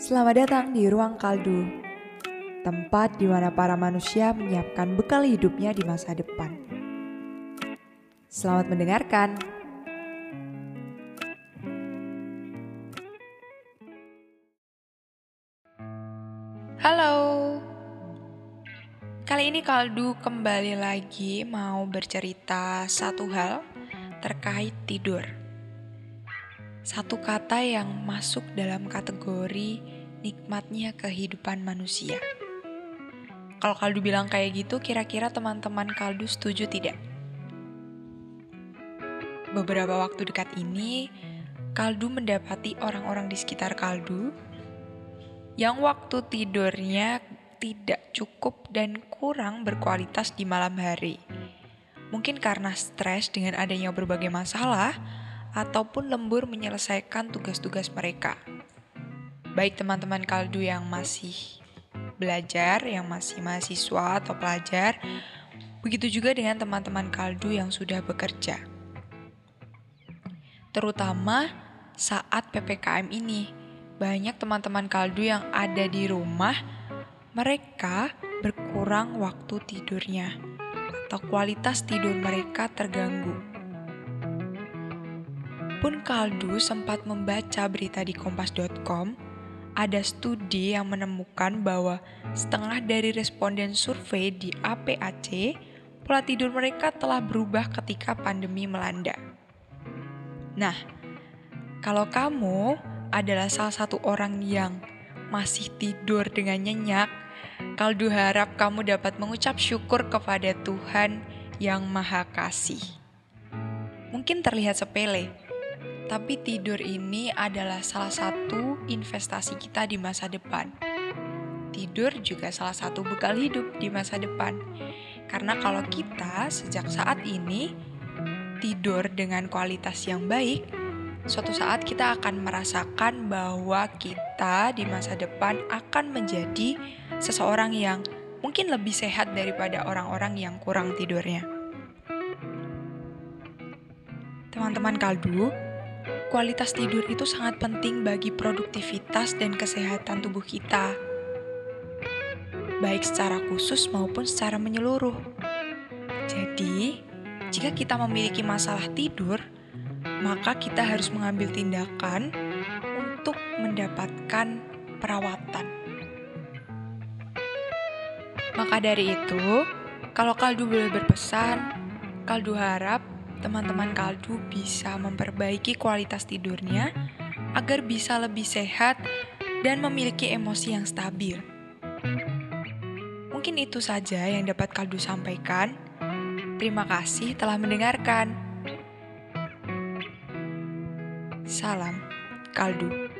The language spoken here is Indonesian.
Selamat datang di Ruang Kaldu, tempat di mana para manusia menyiapkan bekal hidupnya di masa depan. Selamat mendengarkan. Halo. Kali ini Kaldu kembali lagi mau bercerita satu hal terkait tidur. Satu kata yang masuk dalam kategori nikmatnya kehidupan manusia. Kalau Kaldu bilang kayak gitu, kira-kira teman-teman Kaldu setuju tidak? Beberapa waktu dekat ini, Kaldu mendapati orang-orang di sekitar Kaldu yang waktu tidurnya tidak cukup dan kurang berkualitas di malam hari. Mungkin karena stres dengan adanya berbagai masalah ataupun lembur menyelesaikan tugas-tugas mereka. Baik teman-teman kaldu yang masih belajar, yang masih mahasiswa atau pelajar, begitu juga dengan teman-teman kaldu yang sudah bekerja. Terutama saat PPKM ini, banyak teman-teman kaldu yang ada di rumah, mereka berkurang waktu tidurnya atau kualitas tidur mereka terganggu. Pun kaldu sempat membaca berita di kompas.com, ada studi yang menemukan bahwa setengah dari responden survei di APAC pola tidur mereka telah berubah ketika pandemi melanda. Nah, kalau kamu adalah salah satu orang yang masih tidur dengan nyenyak, Kaldu harap kamu dapat mengucap syukur kepada Tuhan yang Maha Kasih. Mungkin terlihat sepele, tapi tidur ini adalah salah satu investasi kita di masa depan. Tidur juga salah satu bekal hidup di masa depan. Karena kalau kita sejak saat ini tidur dengan kualitas yang baik, suatu saat kita akan merasakan bahwa kita di masa depan akan menjadi seseorang yang mungkin lebih sehat daripada orang-orang yang kurang tidurnya. Teman-teman kaldu, kualitas tidur itu sangat penting bagi produktivitas dan kesehatan tubuh kita, baik secara khusus maupun secara menyeluruh. Jadi, jika kita memiliki masalah tidur, maka kita harus mengambil tindakan untuk mendapatkan perawatan. Maka dari itu, kalau Kaldu boleh berpesan, Kaldu harap teman-teman Kaldu bisa memperbaiki kualitas tidurnya agar bisa lebih sehat dan memiliki emosi yang stabil. Mungkin itu saja yang dapat Kaldu sampaikan. Terima kasih telah mendengarkan. Salam, kaldu.